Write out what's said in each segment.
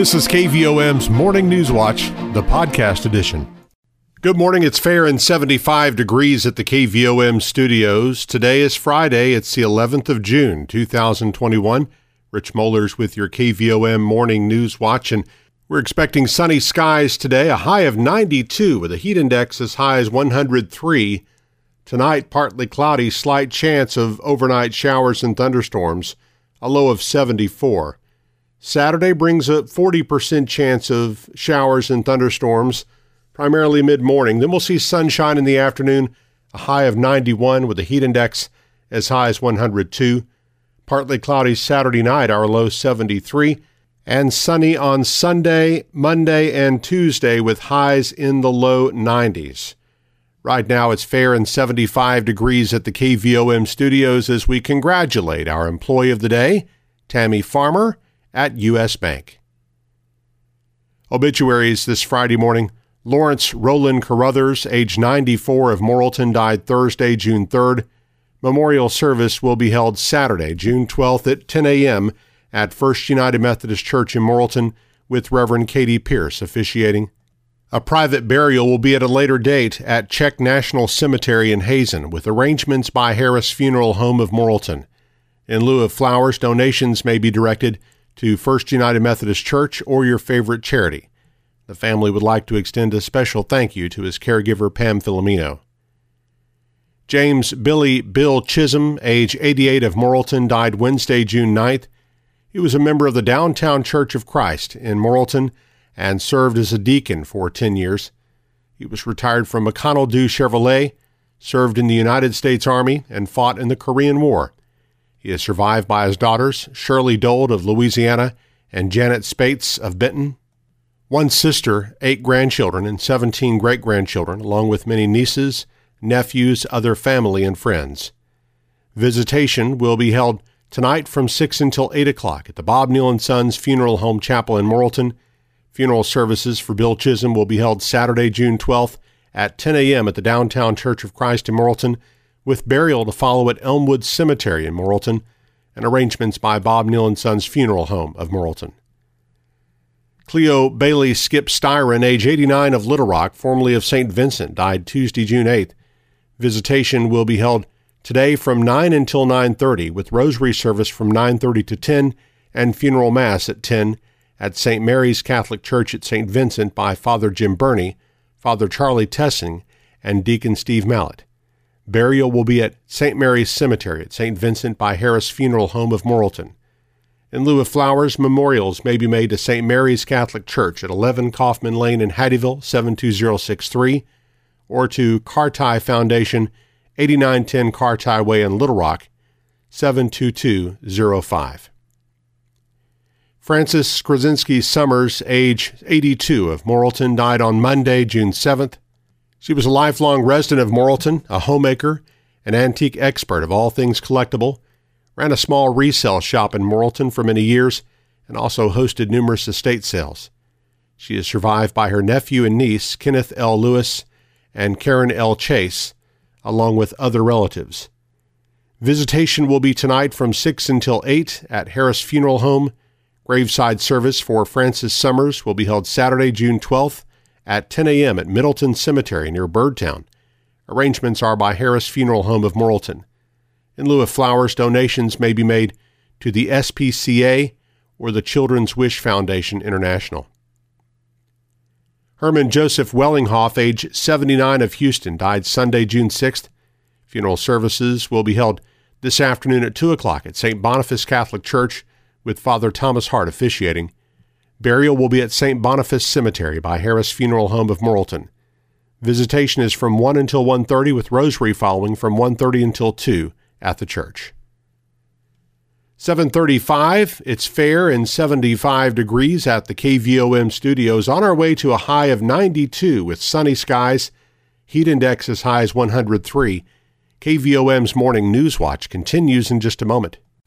This is KVOM's Morning News Watch, the podcast edition. Good morning. It's fair and 75 degrees at the KVOM studios. Today is Friday. It's the 11th of June, 2021. Rich Mollers with your KVOM Morning News Watch, and we're expecting sunny skies today, a high of 92 with a heat index as high as 103. Tonight, partly cloudy, slight chance of overnight showers and thunderstorms, a low of 74. Saturday brings a 40% chance of showers and thunderstorms, primarily mid morning. Then we'll see sunshine in the afternoon, a high of 91 with a heat index as high as 102. Partly cloudy Saturday night, our low 73. And sunny on Sunday, Monday, and Tuesday with highs in the low 90s. Right now it's fair and 75 degrees at the KVOM studios as we congratulate our employee of the day, Tammy Farmer at U.S. Bank. Obituaries this Friday morning. Lawrence Roland Carruthers, age 94 of Morrilton, died Thursday, June 3rd. Memorial service will be held Saturday, June 12th at 10 a.m. at First United Methodist Church in Morrilton with Reverend Katie Pierce officiating. A private burial will be at a later date at Czech National Cemetery in Hazen with arrangements by Harris Funeral Home of Morrilton. In lieu of flowers, donations may be directed to First United Methodist Church or your favorite charity. The family would like to extend a special thank you to his caregiver, Pam Filomeno. James Billy Bill Chisholm, age 88 of Morrilton, died Wednesday, June 9th. He was a member of the Downtown Church of Christ in Morrilton and served as a deacon for 10 years. He was retired from McConnell Du Chevrolet, served in the United States Army, and fought in the Korean War. He is survived by his daughters, Shirley Dold of Louisiana and Janet Spates of Benton, one sister, eight grandchildren, and 17 great grandchildren, along with many nieces, nephews, other family, and friends. Visitation will be held tonight from 6 until 8 o'clock at the Bob Neal and Sons Funeral Home Chapel in Morrilton. Funeral services for Bill Chisholm will be held Saturday, June 12th at 10 a.m. at the Downtown Church of Christ in Morrilton with burial to follow at Elmwood Cemetery in Morrilton, and arrangements by Bob Neal and Sons Funeral Home of Morrilton. Cleo Bailey Skip Styron, age 89 of Little Rock, formerly of St. Vincent, died Tuesday, June 8th. Visitation will be held today from 9 until 9:30 with rosary service from 9:30 to 10 and funeral mass at 10 at St. Mary's Catholic Church at St. Vincent by Father Jim Burney, Father Charlie Tessing, and Deacon Steve Mallet. Burial will be at St. Mary's Cemetery at St. Vincent by Harris Funeral Home of Morrilton. In lieu of flowers, memorials may be made to St. Mary's Catholic Church at 11 Kaufman Lane in Hattieville, 72063, or to Carti Foundation, 8910 Carti Way in Little Rock, 72205. Francis Krasinski Summers, age 82, of Morrilton, died on Monday, June 7th. She was a lifelong resident of Morrilton, a homemaker, an antique expert of all things collectible, ran a small resale shop in Morrilton for many years, and also hosted numerous estate sales. She is survived by her nephew and niece, Kenneth L. Lewis and Karen L. Chase, along with other relatives. Visitation will be tonight from 6 until 8 at Harris Funeral Home. Graveside service for Francis Summers will be held Saturday, June 12th at 10 a.m. at Middleton Cemetery near Birdtown. Arrangements are by Harris Funeral Home of Morrilton. In lieu of flowers, donations may be made to the SPCA or the Children's Wish Foundation International. Herman Joseph Wellinghoff, age 79 of Houston, died Sunday, June 6th. Funeral services will be held this afternoon at 2 o'clock at St. Boniface Catholic Church with Father Thomas Hart officiating. Burial will be at St. Boniface Cemetery by Harris Funeral Home of Morrilton. Visitation is from 1 until 1:30 with rosary following from 1:30 until 2 at the church. 735, it's fair and 75 degrees at the KVOM studios on our way to a high of 92 with sunny skies, heat index as high as 103. KVOM's morning news watch continues in just a moment.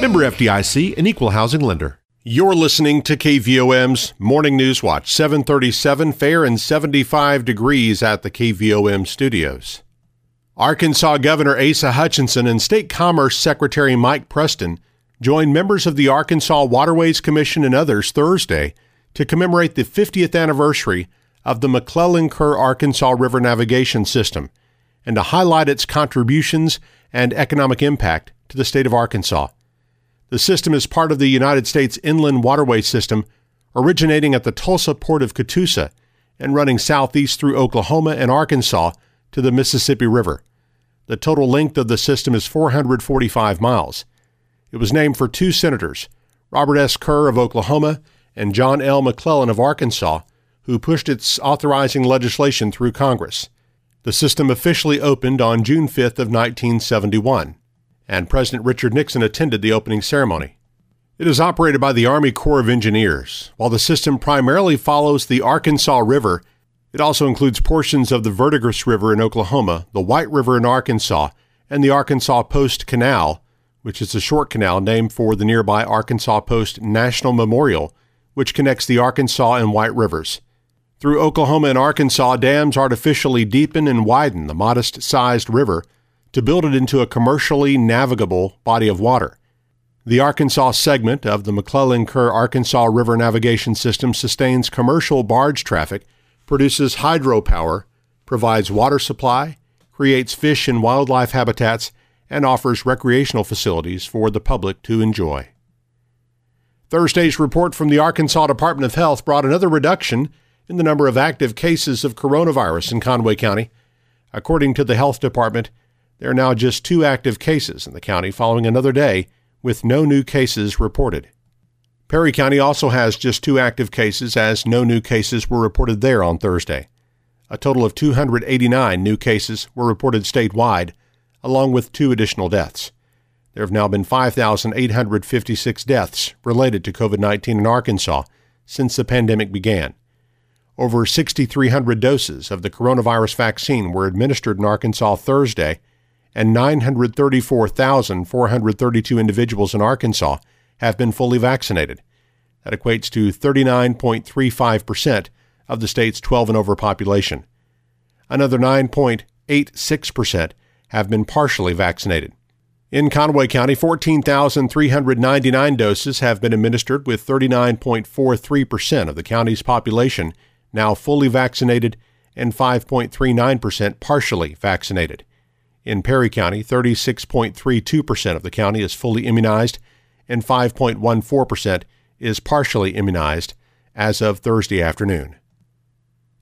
Member FDIC, an equal housing lender. You're listening to KVOM's Morning News Watch, 737 fair and 75 degrees at the KVOM studios. Arkansas Governor Asa Hutchinson and State Commerce Secretary Mike Preston joined members of the Arkansas Waterways Commission and others Thursday to commemorate the 50th anniversary of the McClellan Kerr Arkansas River Navigation System and to highlight its contributions and economic impact to the state of Arkansas. The system is part of the United States Inland Waterway System, originating at the Tulsa port of Catoosa and running southeast through Oklahoma and Arkansas to the Mississippi River. The total length of the system is 445 miles. It was named for two senators, Robert S. Kerr of Oklahoma and John L. McClellan of Arkansas, who pushed its authorizing legislation through Congress. The system officially opened on June 5th of 1971 and President Richard Nixon attended the opening ceremony. It is operated by the Army Corps of Engineers. While the system primarily follows the Arkansas River, it also includes portions of the Verdigris River in Oklahoma, the White River in Arkansas, and the Arkansas Post Canal, which is a short canal named for the nearby Arkansas Post National Memorial, which connects the Arkansas and White Rivers. Through Oklahoma and Arkansas, dams artificially deepen and widen the modest sized river to build it into a commercially navigable body of water. The Arkansas segment of the McClellan Kerr Arkansas River Navigation System sustains commercial barge traffic, produces hydropower, provides water supply, creates fish and wildlife habitats, and offers recreational facilities for the public to enjoy. Thursday's report from the Arkansas Department of Health brought another reduction in the number of active cases of coronavirus in Conway County. According to the Health Department, there are now just two active cases in the county following another day with no new cases reported. Perry County also has just two active cases as no new cases were reported there on Thursday. A total of 289 new cases were reported statewide, along with two additional deaths. There have now been 5,856 deaths related to COVID 19 in Arkansas since the pandemic began. Over 6,300 doses of the coronavirus vaccine were administered in Arkansas Thursday, and 934,432 individuals in Arkansas have been fully vaccinated. That equates to 39.35% of the state's 12 and over population. Another 9.86% have been partially vaccinated. In Conway County, 14,399 doses have been administered, with 39.43% of the county's population now fully vaccinated and 5.39% partially vaccinated. In Perry County, 36.32% of the county is fully immunized and 5.14% is partially immunized as of Thursday afternoon.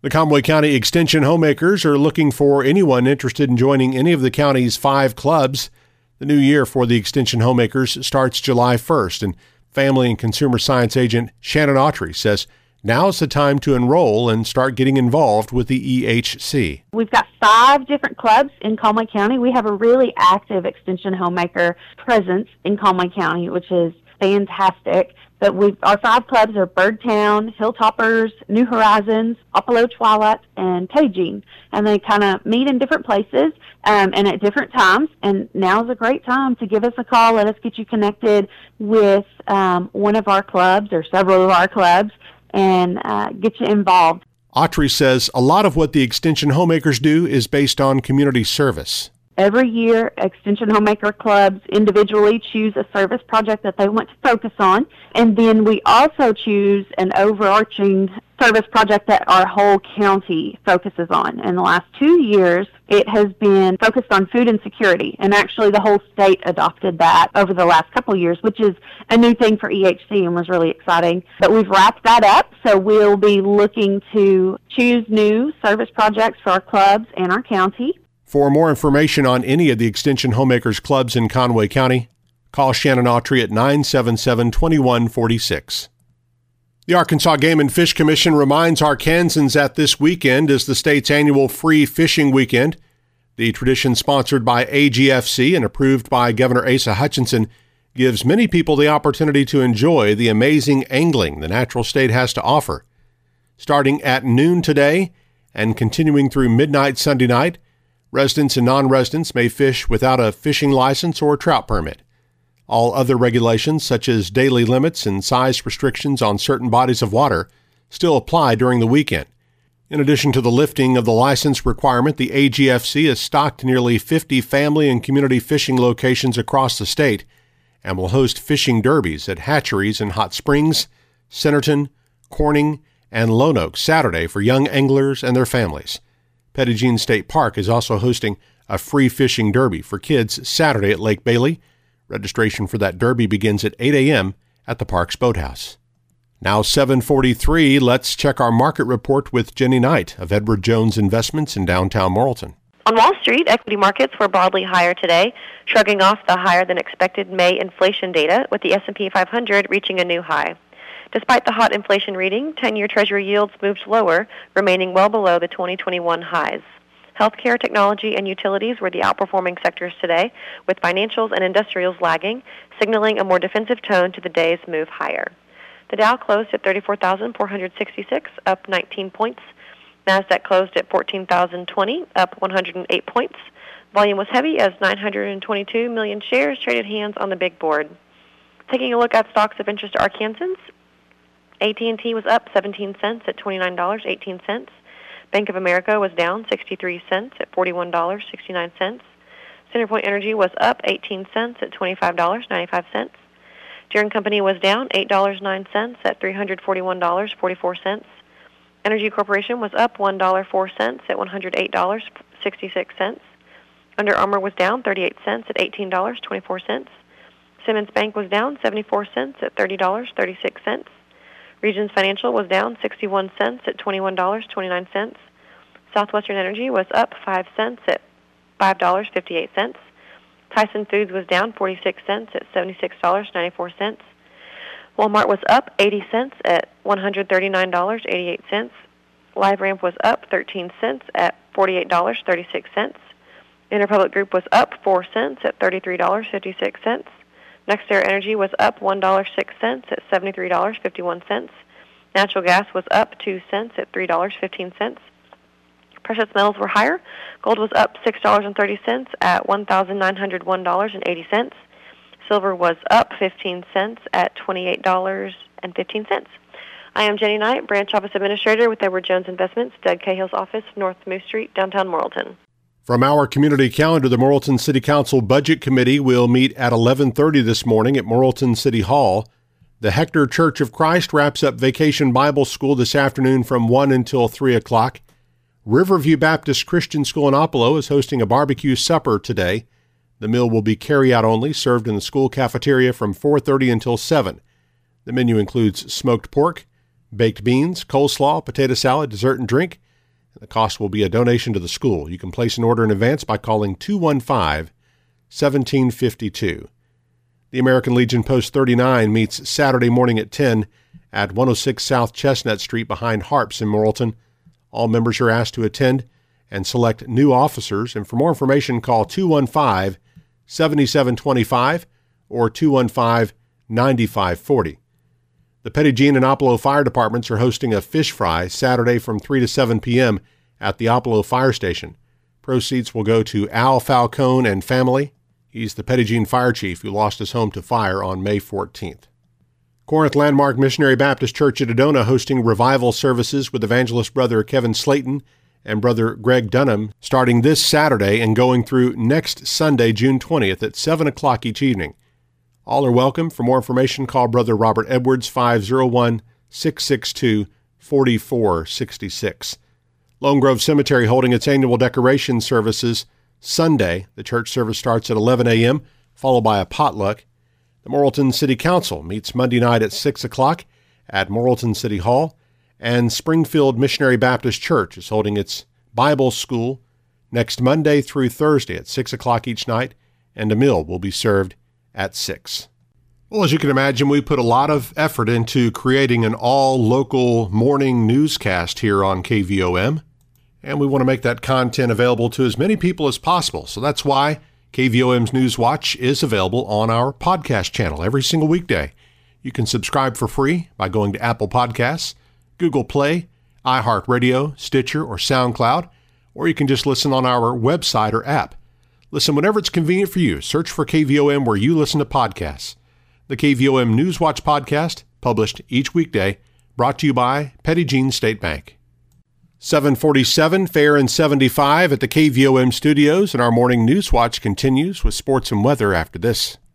The Conway County Extension homemakers are looking for anyone interested in joining any of the county's five clubs. The new year for the Extension homemakers starts July 1st, and Family and Consumer Science agent Shannon Autry says Now's the time to enroll and start getting involved with the EHC. We've got five different clubs in Conway County. We have a really active Extension Homemaker presence in Conway County, which is fantastic. But we our five clubs are Birdtown, Hilltoppers, New Horizons, Apollo Twilight, and Jean. And they kind of meet in different places um, and at different times. And now's a great time to give us a call. Let us get you connected with um, one of our clubs or several of our clubs and uh, get you involved. Autry says a lot of what the Extension Homemakers do is based on community service. Every year, Extension Homemaker clubs individually choose a service project that they want to focus on, and then we also choose an overarching service project that our whole county focuses on. In the last two years, it has been focused on food insecurity, and actually the whole state adopted that over the last couple years, which is a new thing for EHC and was really exciting. But we've wrapped that up, so we'll be looking to choose new service projects for our clubs and our county. For more information on any of the Extension Homemakers clubs in Conway County, Call Shannon Autry at 977 2146. The Arkansas Game and Fish Commission reminds Arkansans that this weekend is the state's annual free fishing weekend. The tradition, sponsored by AGFC and approved by Governor Asa Hutchinson, gives many people the opportunity to enjoy the amazing angling the natural state has to offer. Starting at noon today and continuing through midnight Sunday night, residents and non residents may fish without a fishing license or trout permit. All other regulations, such as daily limits and size restrictions on certain bodies of water, still apply during the weekend. In addition to the lifting of the license requirement, the AGFC has stocked nearly 50 family and community fishing locations across the state and will host fishing derbies at hatcheries in Hot Springs, Centerton, Corning, and Lone Oak Saturday for young anglers and their families. Petit State Park is also hosting a free fishing derby for kids Saturday at Lake Bailey Registration for that derby begins at 8 a.m. at the park's boathouse. Now 743, let's check our market report with Jenny Knight of Edward Jones Investments in downtown Morrilton. On Wall Street, equity markets were broadly higher today, shrugging off the higher than expected May inflation data with the S&P 500 reaching a new high. Despite the hot inflation reading, 10-year treasury yields moved lower, remaining well below the 2021 highs. Healthcare, technology, and utilities were the outperforming sectors today, with financials and industrials lagging, signaling a more defensive tone to the day's move higher. The Dow closed at 34,466, up 19 points. Nasdaq closed at 14,020, up 108 points. Volume was heavy as 922 million shares traded hands on the big board. Taking a look at stocks of interest to Arkansans, AT&T was up 17 cents at $29.18. Bank of America was down 63 cents at $41.69. CenterPoint Energy was up 18 cents at $25.95. Deere Company was down $8.09 at $341.44. Entergy Corporation was up $1.04 at $108.66. Under Armour was down 38 cents at $18.24. Simmons Bank was down 74 cents at $30.36. Regions Financial was down 61 cents at $21.29. Southwestern Energy was up 5 cents at $5.58. Tyson Foods was down 46 cents at $76.94. Walmart was up 80 cents at $139.88. LiveRamp was up 13 cents at $48.36. Interpublic Group was up 4 cents at $33.56. NextEra Energy was up $1.06 at $73.51. Natural gas was up 2 cents at $3.15. Precious metals were higher. Gold was up $6.30 at $1,901.80. Silver was up 15 cents at $28.15. I am Jenny Knight, Branch Office Administrator with Edward Jones Investments, Doug Cahill's office, North Moose Street, downtown Morrilton. From our community calendar, the Morrilton City Council Budget Committee will meet at 11:30 this morning at Morrilton City Hall. The Hector Church of Christ wraps up Vacation Bible School this afternoon from 1 until 3 o'clock. Riverview Baptist Christian School in Oppelo is hosting a barbecue supper today. The meal will be carry-out only, served in the school cafeteria from 4:30 until 7. The menu includes smoked pork, baked beans, coleslaw, potato salad, dessert, and drink. The cost will be a donation to the school. You can place an order in advance by calling 215 1752. The American Legion Post 39 meets Saturday morning at 10 at 106 South Chestnut Street behind Harps in Morrilton. All members are asked to attend and select new officers. And for more information, call 215 7725 or 215 9540. The Jean and Oppelo Fire Departments are hosting a fish fry Saturday from 3 to 7 p.m. at the Oppelo Fire Station. Proceeds will go to Al Falcone and family. He's the Jean Fire Chief who lost his home to fire on May 14th. Corinth Landmark Missionary Baptist Church at Adona hosting revival services with evangelist brother Kevin Slayton and brother Greg Dunham starting this Saturday and going through next Sunday, June 20th at 7 o'clock each evening. All are welcome. For more information, call Brother Robert Edwards 501 662 4466. Lone Grove Cemetery holding its annual decoration services Sunday. The church service starts at 11 a.m., followed by a potluck. The Morrilton City Council meets Monday night at 6 o'clock at Morrilton City Hall, and Springfield Missionary Baptist Church is holding its Bible School next Monday through Thursday at 6 o'clock each night, and a meal will be served at 6. Well, as you can imagine, we put a lot of effort into creating an all local morning newscast here on KVOM, and we want to make that content available to as many people as possible. So that's why KVOM's News Watch is available on our podcast channel every single weekday. You can subscribe for free by going to Apple Podcasts, Google Play, iHeartRadio, Stitcher, or SoundCloud, or you can just listen on our website or app. Listen whenever it's convenient for you. Search for KVOM where you listen to podcasts. The KVOM Newswatch podcast, published each weekday, brought to you by Petit Jean State Bank. 747, fair and 75 at the KVOM studios, and our morning Newswatch continues with sports and weather after this.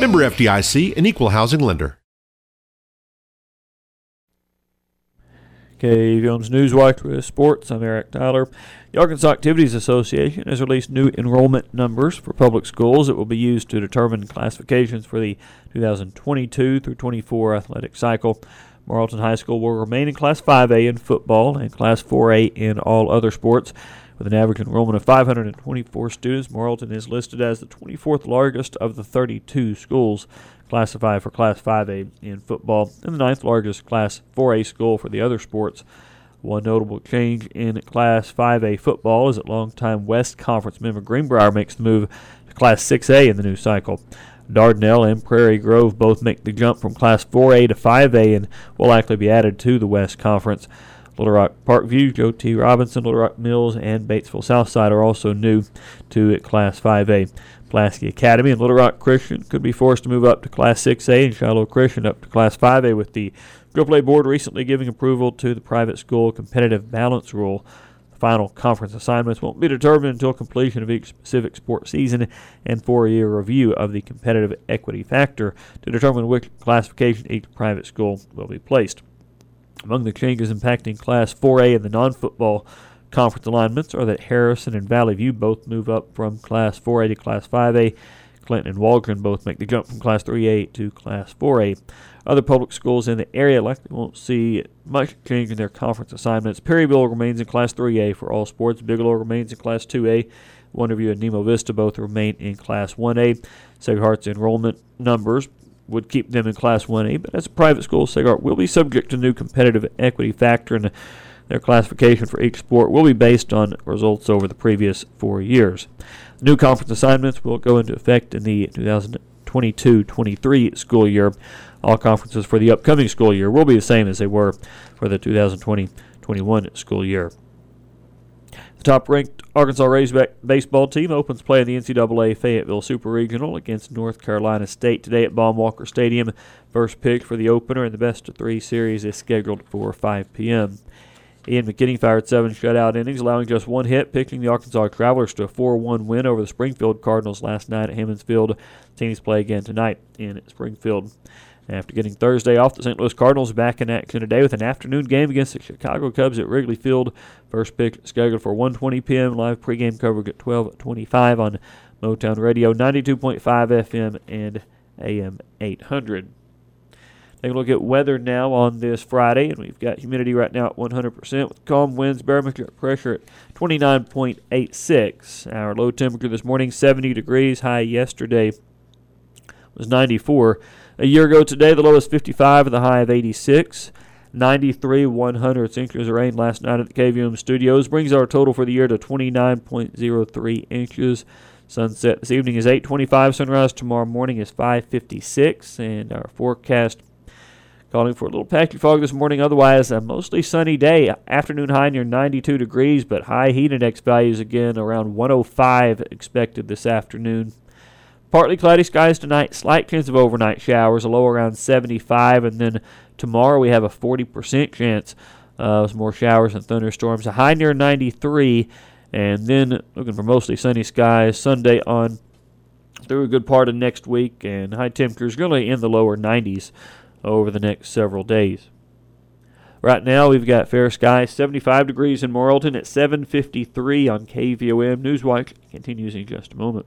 Member FDIC, an equal housing lender. KVOM's Newswatch with Sports. I'm Eric Tyler. The Arkansas Activities Association has released new enrollment numbers for public schools that will be used to determine classifications for the 2022 through 24 athletic cycle. Morrilton High School will remain in Class 5A in football and Class 4A in all other sports. With an average enrollment of 524 students, Morrilton is listed as the 24th largest of the 32 schools classified for Class 5A in football and the ninth largest Class 4A school for the other sports. One notable change in Class 5A football is that longtime West Conference member Greenbrier makes the move to Class 6A in the new cycle. Dardanelle and Prairie Grove both make the jump from Class 4A to 5A and will likely be added to the West Conference. Little Rock Parkview, Joe T. Robinson, Little Rock Mills, and Batesville Southside are also new to Class 5A. Pulaski Academy and Little Rock Christian could be forced to move up to Class 6A and Shiloh Christian up to Class 5A with the AAA board recently giving approval to the private school competitive balance rule. The final conference assignments won't be determined until completion of each specific sport season and four-year review of the competitive equity factor to determine which classification each private school will be placed. Among the changes impacting Class 4A in the non football conference alignments are that Harrison and Valley View both move up from Class 4A to Class 5A. Clinton and Waldron both make the jump from Class 3A to Class 4A. Other public schools in the area likely won't see much change in their conference assignments. Perryville remains in Class 3A for all sports. Bigelow remains in Class 2A. Wonderview and Nemo Vista both remain in Class 1A. Sacred Heart's enrollment numbers would keep them in Class 1A, but as a private school, Heart will be subject to new competitive equity factor, and their classification for each sport will be based on results over the previous four years. New conference assignments will go into effect in the 2022-23 school year. All conferences for the upcoming school year will be the same as they were for the 2020-21 school year. Top ranked Arkansas Razorback baseball team opens play in the NCAA Fayetteville Super Regional against North Carolina State today at Baum Walker Stadium. First pick for the opener in the best of three series is scheduled for 5 p.m. Ian McKinney fired seven shutout innings, allowing just one hit, picking the Arkansas Travelers to a 4 1 win over the Springfield Cardinals last night at Hammons Field. Teams play again tonight in Springfield. After getting Thursday off, the St. Louis Cardinals back in action today with an afternoon game against the Chicago Cubs at Wrigley Field. First pick scheduled for 1:20 p.m. Live pregame coverage at 12:25 on Motown Radio, 92.5 FM and AM 800. Take a look at weather now on this Friday, and we've got humidity right now at 100% with calm winds, barometric pressure at 29.86. Our low temperature this morning 70 degrees, high yesterday was 94. A year ago today, the low was 55 and the high of 86. 93 100 inches of rain last night at the KVOM studios brings our total for the year to 29.03 inches. Sunset this evening is 8:25. Sunrise tomorrow morning is 5:56, and our forecast calling for a little patchy fog this morning. Otherwise, a mostly sunny day. Afternoon high near 92 degrees, but high heat index values again around 105 expected this afternoon. Partly cloudy skies tonight, slight chance of overnight showers, a low around 75, and then tomorrow we have a 40% chance of more showers and thunderstorms, a high near 93, and then looking for mostly sunny skies Sunday on through a good part of next week, and high temperatures really in the lower 90s over the next several days. Right now, we've got fair skies, 75 degrees in Morrilton at 7:53 on KVOM. Newswatch continues in just a moment.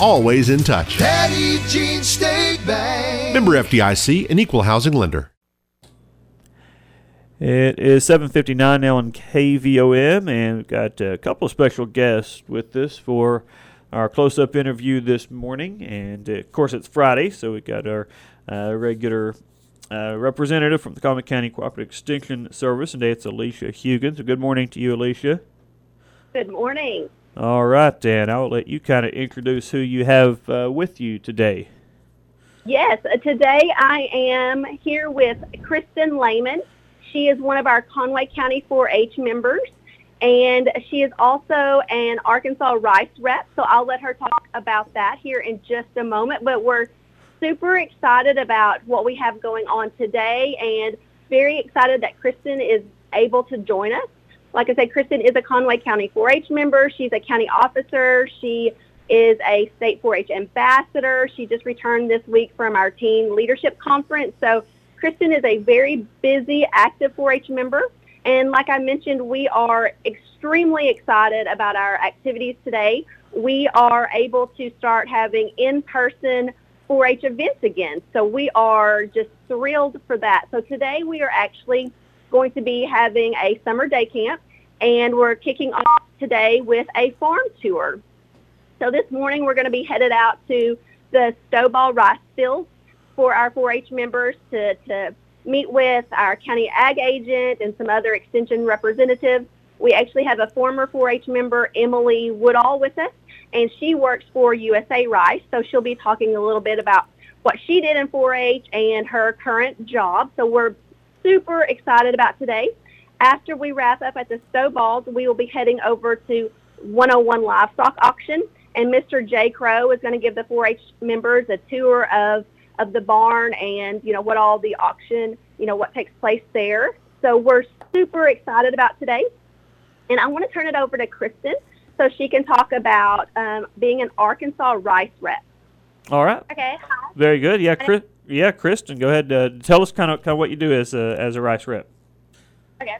always in touch. Petit Jean State Bank. Member FDIC, an equal housing lender. It is 7:59 now on KVOM, and we've got a couple of special guests with us for our close-up interview this morning. And uh, of course, it's Friday, so we've got our uh, regular uh, representative from the Conway County Cooperative Extension Service, and today it's Alicia Huggins. So good morning to you, Alicia. Good morning. All right, Dan, I'll let you kind of introduce who you have uh, with you today. Yes, uh, today I am here with Kristen Lehman. She is one of our Conway County 4-H members, and she is also an Arkansas Rice rep, so I'll let her talk about that here in just a moment. But we're super excited about what we have going on today and very excited that Kristen is able to join us. Like I said, Kristen is a Conway County 4-H member. She's a county officer. She is a state 4-H ambassador. She just returned this week from our teen leadership conference. So Kristen is a very busy, active 4-H member. And like I mentioned, we are extremely excited about our activities today. We are able to start having in-person 4-H events again. So we are just thrilled for that. So today we are actually going to be having a summer day camp and we're kicking off today with a farm tour. So this morning we're going to be headed out to the Stobaugh rice fields for our 4-H members to, to meet with our county ag agent and some other extension representatives. We actually have a former 4-H member, Emily Woodall, with us, and she works for USA Rice. So she'll be talking a little bit about what she did in 4-H and her current job. So we're super excited about today. After we wrap up at the Stobaughs, we will be heading over to 101 Livestock Auction and Mr. Jay Crow is going to give the 4-H members a tour of of the barn and you know what all the auction, you know what takes place there. So we're super excited about today, and I want to turn it over to Kristen so she can talk about um, being an Arkansas rice rep. All right. Okay. Hi. Very good. Yeah, Chris, yeah, Kristen, go ahead. Uh, tell us kind of kind of what you do as a as a rice rep. Okay.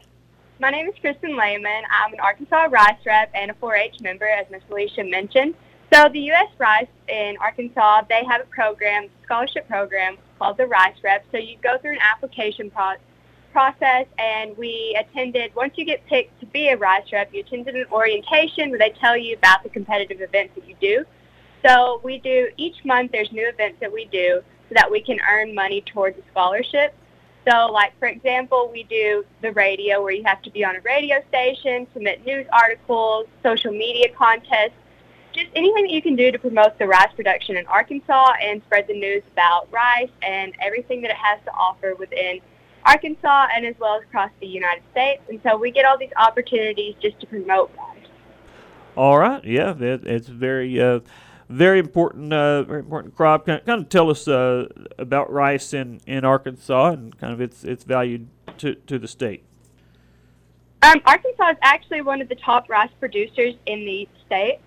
My name is Kristen Lehman. I'm an Arkansas Rice Rep and a 4-H member, as Ms. Alicia mentioned. So the U.S. Rice in Arkansas, they have a program, scholarship program called the Rice Rep. So you go through an application pro- process, and we attended. Once you get picked to be a Rice Rep, you attended an orientation where they tell you about the competitive events that you do. So we do each month. There's new events that we do that we can earn money towards a scholarship. So, like for example, we do the radio where you have to be on a radio station, submit news articles, social media contests just anything that you can do to promote the rice production in Arkansas and spread the news about rice and everything that it has to offer within Arkansas and as well as across the United States. And so we get all these opportunities just to promote rice. All right. Yeah, it, it's very. Uh, very important, uh, very important crop. Kind of, kind of tell us uh, about rice in, in Arkansas and kind of its its value to, to the state. Um, Arkansas is actually one of the top rice producers in the state.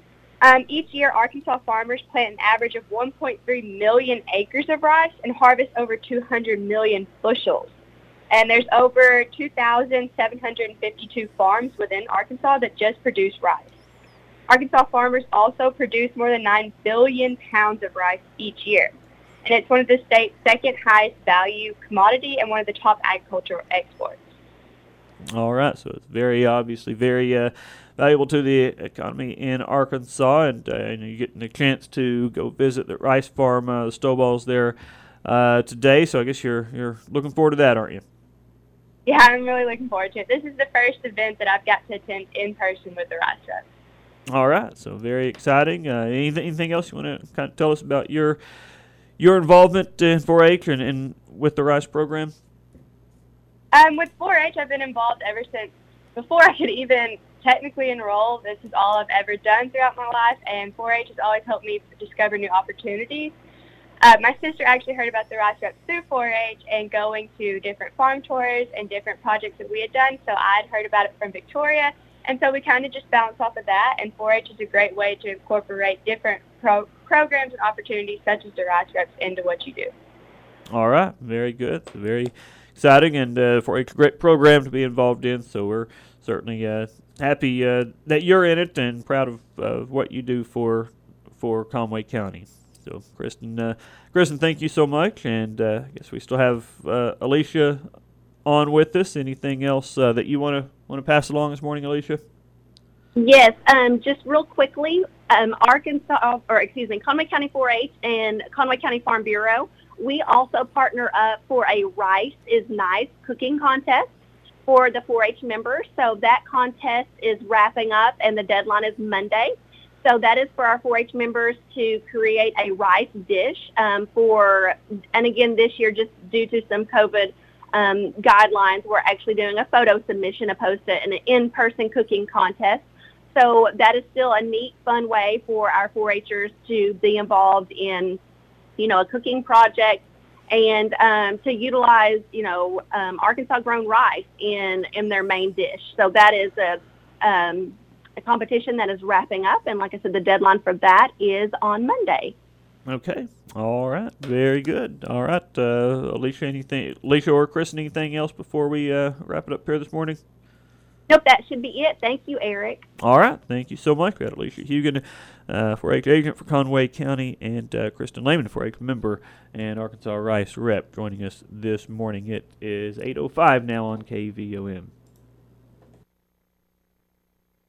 Um, each year, Arkansas farmers plant an average of 1.3 million acres of rice and harvest over 200 million bushels. And there's over 2,752 farms within Arkansas that just produce rice. Arkansas farmers also produce more than 9 billion pounds of rice each year. And it's one of the state's second highest value commodity and one of the top agricultural exports. All right, so it's very obviously very uh, valuable to the economy in Arkansas, and, uh, and you're getting a chance to go visit the rice farm, uh, the Stobaughs there uh, today. So I guess you're you're looking forward to that, aren't you? Yeah, I'm really looking forward to it. This is the first event that I've got to attend in person with the rice. All right, so very exciting. Uh, anything, anything else you want to kind of tell us about your your involvement in 4-H and, and with the Rice program? Um, with 4-H, I've been involved ever since before I could even technically enroll. This is all I've ever done throughout my life, and 4-H has always helped me discover new opportunities. Uh, my sister actually heard about the Rice Reps through 4-H and going to different farm tours and different projects that we had done. So I'd heard about it from Victoria, and so we kind of just bounced off of that. And 4-H is a great way to incorporate different pro- programs and opportunities such as the Rice Reps into what you do. All right, very good, very exciting, and uh, for a great program to be involved in. So we're certainly uh, happy uh, that you're in it and proud of uh, what you do for for Conway County. So, Kristen, uh, Kristen, thank you so much, and uh, I guess we still have uh, Alicia on with us. Anything else uh, that you want to want to pass along this morning, Alicia? Yes, um, just real quickly, um, Arkansas, or excuse me, Conway County 4-H and Conway County Farm Bureau, we also partner up for a Rice is Nice cooking contest for the 4-H members. So that contest is wrapping up, and the deadline is Monday. So that is for our 4-H members to create a rice dish um, for, and again this year, just due to some COVID um, guidelines, we're actually doing a photo submission opposed to an in-person cooking contest. So that is still a neat, fun way for our 4-Hers to be involved in, you know, a cooking project and um, to utilize, you know, um, Arkansas-grown rice in in their main dish. So that is a um, a competition that is wrapping up, and like I said, the deadline for that is on Monday. Okay. All right. Very good. All right. Uh, Alicia, anything? Alicia or Chris, anything else before we uh, wrap it up here this morning? Nope, that should be it. Thank you, Eric. All right. Thank you so much. Had Alicia Hugan, uh, 4-H agent for Conway County, and uh, Kristen Lehman, 4-H member and Arkansas Rice rep, joining us this morning. It is 8.05 now on KVOM.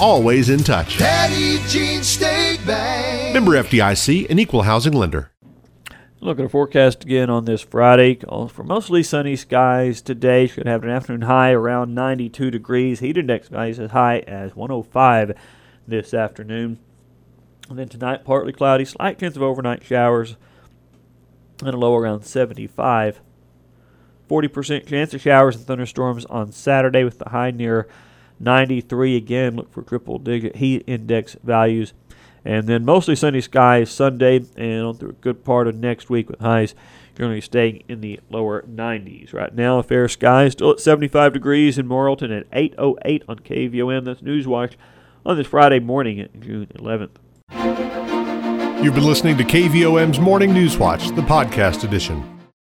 always in touch. Petit Jean State Bank. Member FDIC, an equal housing lender. Look at the forecast again on this Friday. Calls for mostly sunny skies today. Should have an afternoon high around 92 degrees. Heat index values as high as 105 this afternoon. And then tonight, partly cloudy, slight chance of overnight showers, and a low around 75. 40% chance of showers and thunderstorms on Saturday with the high near 93. Again, look for triple digit heat index values. And then mostly sunny skies Sunday and on through a good part of next week with highs going to be staying in the lower 90s. Right now, a fair sky still at 75 degrees in Morrilton at 8.08 on KVOM. That's Newswatch on this Friday morning, June 11th. You've been listening to KVOM's Morning News Watch, the podcast edition.